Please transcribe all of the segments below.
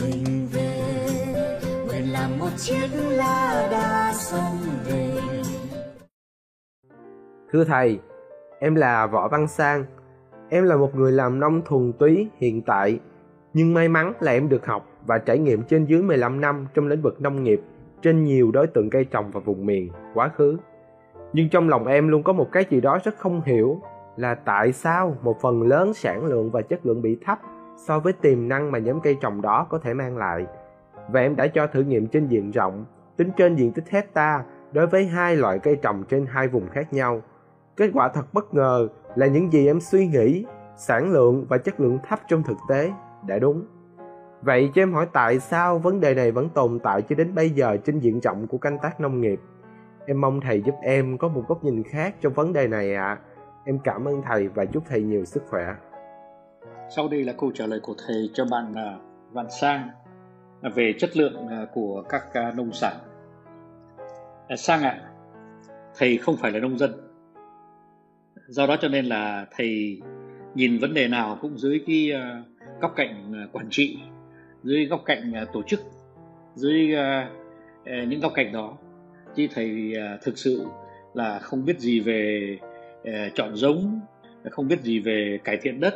mình về nguyện làm một chiếc lá đa sông về Thưa thầy, em là Võ Văn Sang. Em là một người làm nông thuần túy hiện tại, nhưng may mắn là em được học và trải nghiệm trên dưới 15 năm trong lĩnh vực nông nghiệp trên nhiều đối tượng cây trồng và vùng miền quá khứ. Nhưng trong lòng em luôn có một cái gì đó rất không hiểu là tại sao một phần lớn sản lượng và chất lượng bị thấp so với tiềm năng mà nhóm cây trồng đó có thể mang lại. Và em đã cho thử nghiệm trên diện rộng, tính trên diện tích hecta đối với hai loại cây trồng trên hai vùng khác nhau. Kết quả thật bất ngờ là những gì em suy nghĩ, sản lượng và chất lượng thấp trong thực tế đã đúng. Vậy cho em hỏi tại sao vấn đề này vẫn tồn tại cho đến bây giờ trên diện rộng của canh tác nông nghiệp? Em mong thầy giúp em có một góc nhìn khác trong vấn đề này ạ. À. Em cảm ơn thầy và chúc thầy nhiều sức khỏe. Sau đây là câu trả lời của thầy cho bạn à, Văn Sang à, về chất lượng à, của các nông sản. Sang ạ, à, thầy không phải là nông dân. Do đó cho nên là thầy nhìn vấn đề nào cũng dưới cái góc cạnh quản trị, dưới góc cạnh tổ chức, dưới những góc cạnh đó. Chứ thầy thực sự là không biết gì về chọn giống, không biết gì về cải thiện đất,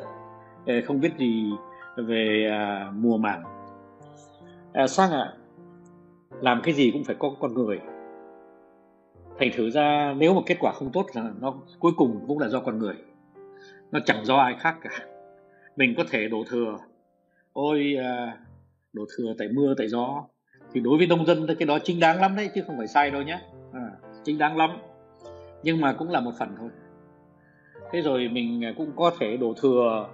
không biết gì về à, mùa màng. À, sang ạ à, làm cái gì cũng phải có con người. Thành thử ra nếu mà kết quả không tốt là nó cuối cùng cũng là do con người. Nó chẳng do ai khác cả. Mình có thể đổ thừa. Ôi à, đổ thừa tại mưa tại gió. Thì đối với nông dân cái đó chính đáng lắm đấy chứ không phải sai đâu nhé à, chính đáng lắm. Nhưng mà cũng là một phần thôi. Thế rồi mình cũng có thể đổ thừa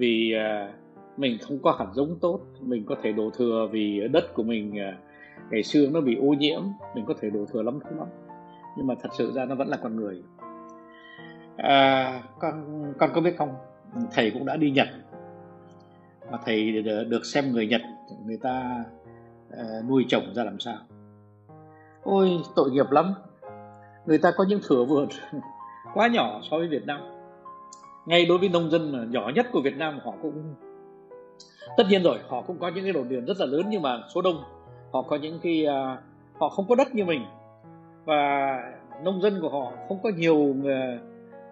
vì à, mình không có hạt giống tốt. Mình có thể đổ thừa vì đất của mình à, ngày xưa nó bị ô nhiễm. Mình có thể đổ thừa lắm lắm. Nhưng mà thật sự ra nó vẫn là con người. À, con con có biết không? Thầy cũng đã đi nhật. Mà thầy được xem người nhật người ta uh, nuôi trồng ra làm sao? Ôi tội nghiệp lắm. Người ta có những thửa vườn quá nhỏ so với việt nam ngay đối với nông dân mà nhỏ nhất của Việt Nam họ cũng tất nhiên rồi họ cũng có những cái đồn điền rất là lớn nhưng mà số đông họ có những cái uh, họ không có đất như mình. Và nông dân của họ không có nhiều uh,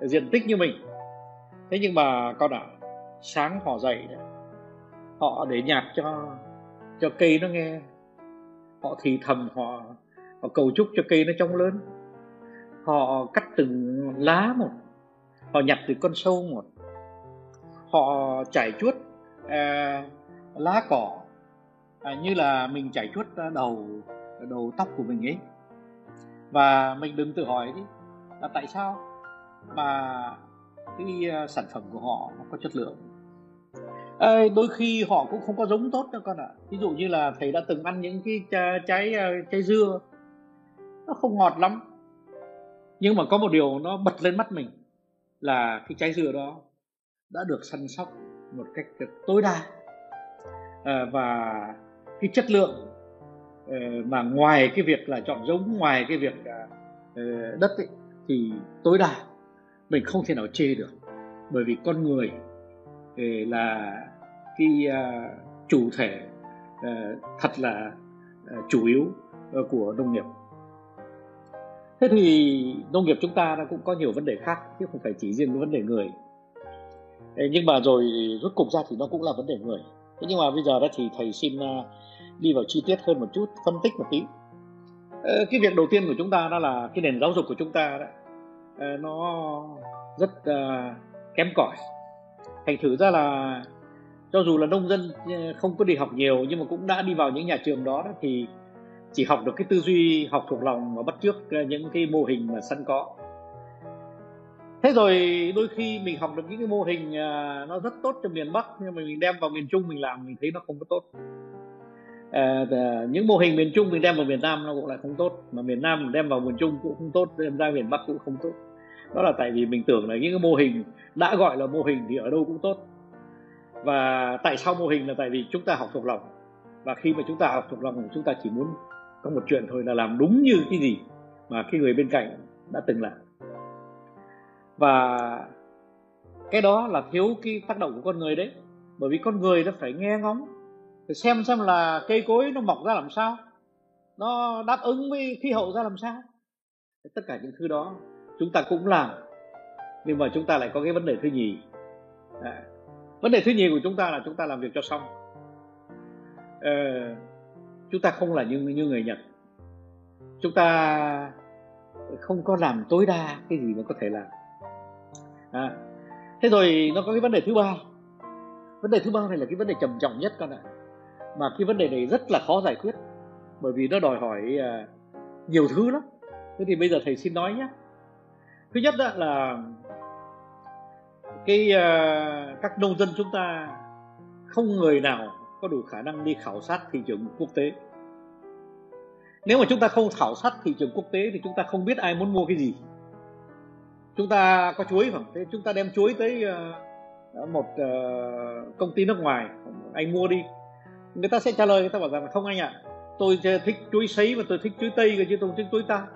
diện tích như mình. Thế nhưng mà con ạ sáng họ dậy họ để nhạc cho cho cây nó nghe. Họ thì thầm họ họ cầu chúc cho cây nó trông lớn. Họ cắt từng lá một họ nhặt từ con sâu một. Họ chảy chuốt à, lá cỏ à, như là mình chảy chuốt à, đầu đầu tóc của mình ấy. Và mình đừng tự hỏi đi là tại sao mà cái à, sản phẩm của họ nó có chất lượng. À, đôi khi họ cũng không có giống tốt đâu con ạ. À. ví dụ như là thầy đã từng ăn những cái trái trái, trái dưa nó không ngọt lắm. Nhưng mà có một điều nó bật lên mắt mình là cái trái dừa đó đã được săn sóc một cách tối đa. À, và cái chất lượng ờ, mà ngoài cái việc là chọn giống ngoài cái việc à, ờ, đất ấy, thì tối đa mình không thể nào chê được. Bởi vì con người ờ, là cái à, chủ thể thật là chủ yếu của nông nghiệp thế thì nông nghiệp chúng ta nó cũng có nhiều vấn đề khác chứ không phải chỉ riêng vấn đề người. Nhưng mà rồi rốt cục ra thì nó cũng là vấn đề người. Thế nhưng mà bây giờ đó thì thầy xin à, đi vào chi tiết hơn một chút phân tích một tí. Cái việc đầu tiên của chúng ta đó là cái nền giáo dục của chúng ta đó à, nó rất uh, kém cỏi. Thành thử ra là cho dù là nông dân không có đi học nhiều nhưng mà cũng đã đi vào những nhà trường đó, đó thì chỉ học được cái tư duy học thuộc lòng và bắt chước ờ, những cái mô hình mà sẵn có. Thế rồi đôi khi mình học được những cái mô hình ờ, nó rất tốt cho miền bắc nhưng mà mình đem vào miền trung mình làm mình thấy nó không có tốt. À, những mô hình miền trung mình đem vào miền nam nó cũng lại không tốt mà miền nam mình đem vào miền trung cũng không tốt đem ra miền bắc cũng không tốt. Đó là tại vì mình tưởng là những cái mô hình đã gọi là mô hình thì ở đâu cũng tốt. Và tại sao mô hình là tại vì chúng ta học thuộc lòng. Và khi mà chúng ta học thuộc lòng thì chúng ta chỉ muốn có một chuyện thôi là làm đúng như cái gì mà cái người bên cạnh đã từng làm. Và cái đó là thiếu cái tác động của con người đấy bởi vì con người nó phải nghe ngóng phải xem xem là cây cối nó mọc ra làm sao nó đáp ứng với khí hậu ra làm sao. Tất cả những thứ đó chúng ta cũng làm nhưng mà chúng ta lại có cái vấn đề thứ nhì. À, vấn đề thứ nhì của chúng ta là chúng ta làm việc cho xong. À, chúng ta không là như như người nhật. Chúng ta không có làm tối đa cái gì mà có thể làm. À, thế rồi nó có cái vấn đề thứ ba. Vấn đề thứ ba này là cái vấn đề trầm trọng nhất con ạ. Mà cái vấn đề này rất là khó giải quyết bởi vì nó đòi hỏi uh, nhiều thứ lắm. Thế thì bây giờ thầy xin nói nhé. Thứ nhất đó là cái uh, các nông dân chúng ta không người nào có đủ khả năng đi khảo sát thị trường quốc tế. Nếu mà chúng ta không khảo sát thị trường quốc tế thì chúng ta không biết ai muốn mua cái gì. Chúng ta có chuối phải thế chúng ta đem chuối tới ờ, một ờ, công ty nước ngoài anh mua đi. Người ta sẽ trả lời người ta bảo rằng không anh ạ à, tôi thích chuối sấy và tôi thích chuối tây cơ chứ tôi không thích chuối ta.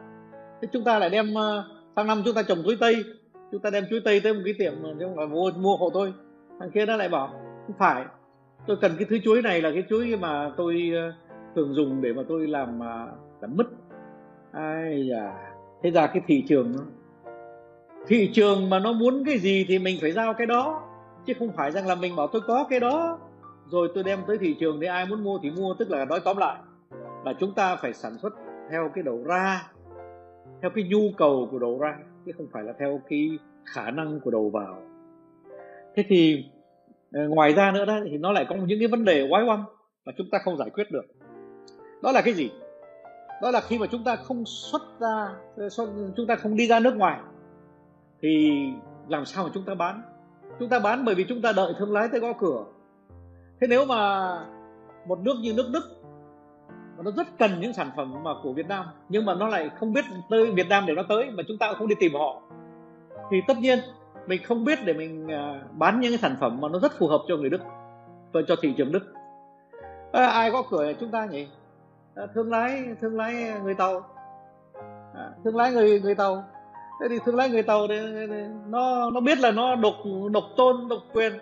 Thế chúng ta lại đem ờ, sang năm chúng ta trồng chuối tây. Chúng ta đem chuối tây tới một cái tiệm mà mua mua hộ tôi. Thằng kia nó lại bảo không phải tôi cần cái thứ chuối này là cái chuối mà tôi ờ, thường dùng để mà tôi làm ờ, làm mứt. Ai da. Thế ra cái thị trường nó, thị trường mà nó muốn cái gì thì mình phải giao cái đó, chứ không phải rằng là mình bảo tôi có cái đó. Rồi tôi đem tới thị trường để ai muốn mua thì mua, tức là nói tóm lại là chúng ta phải sản xuất theo cái đầu ra, theo cái nhu cầu của đầu ra, chứ không phải là theo cái khả năng của đầu vào. Thế thì Ờ, ngoài ra nữa đó thì nó lại có những cái vấn đề quái oăm mà chúng ta không giải quyết được. Đó là cái gì? Đó là khi mà chúng ta không xuất ra ờ, chúng ta không đi ra nước ngoài, thì làm sao mà chúng ta bán? Chúng ta bán bởi vì chúng ta đợi thương lái tới gõ cửa. Thế nếu mà một nước như nước đức, nó rất cần những sản phẩm mà của Việt Nam, nhưng mà nó lại không biết tới Việt Nam để nó tới, mà chúng ta cũng không đi tìm họ, thì tất nhiên mình không biết để mình à, bán những cái sản phẩm mà nó rất phù hợp cho người Đức và cho thị trường Đức. À, ai có cửa chúng ta nhỉ? À, thương lái thương lái người tàu. À, thương lái người người tàu. Thế thì thương lái người tàu thì, nó nó biết là nó độc độc tôn độc quyền.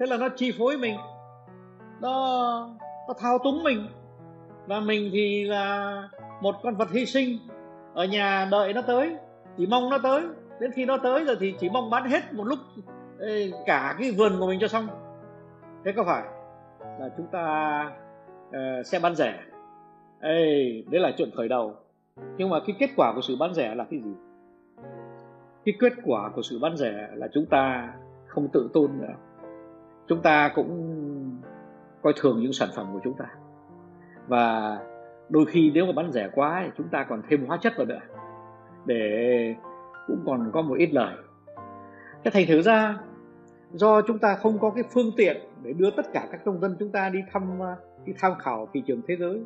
Thế là nó chi phối mình. Nó nó thao túng mình. Và mình thì là một con vật hy sinh. Ở nhà đợi nó tới chỉ mong nó tới đến khi nó tới rồi thì chỉ mong bán hết một lúc cả cái vườn của mình cho xong. Thế có phải là chúng ta uh, sẽ bán rẻ? Ê, đấy là chuyện khởi đầu. Nhưng mà cái kết quả của sự bán rẻ là cái gì? Cái kết quả của sự bán rẻ là chúng ta không tự tôn nữa. Chúng ta cũng coi thường những sản phẩm của chúng ta. Và đôi khi nếu mà bán rẻ quá thì chúng ta còn thêm hóa chất vào nữa để cũng còn có một ít lời. Thế thành thử ra do chúng ta không có cái phương tiện để đưa tất cả các nông dân chúng ta đi thăm à, đi tham khảo thị trường thế giới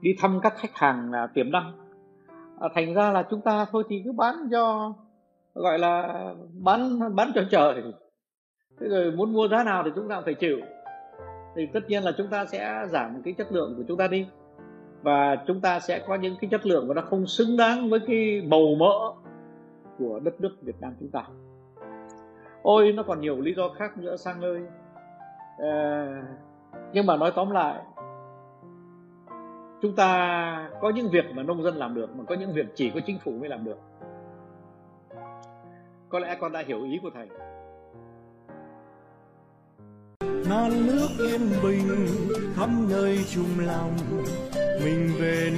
đi thăm các khách hàng là tiềm năng à, thành ra là chúng ta thôi thì cứ bán cho gọi là bán bán cho trời. Thế rồi muốn mua giá nào thì chúng ta phải chịu. Thì tất nhiên là chúng ta sẽ giảm cái chất lượng của chúng ta đi. Và chúng ta sẽ có những cái chất lượng mà nó không xứng đáng với cái màu mỡ của đất nước Việt Nam chúng ta. Ôi nó còn nhiều lý do khác nữa sang ơi. À, nhưng mà nói tóm lại chúng ta có những việc mà nông dân làm được mà có những việc chỉ có chính phủ mới làm được. Có lẽ con đã hiểu ý của thầy. Non nước yên bình khắp nơi chung lòng mình về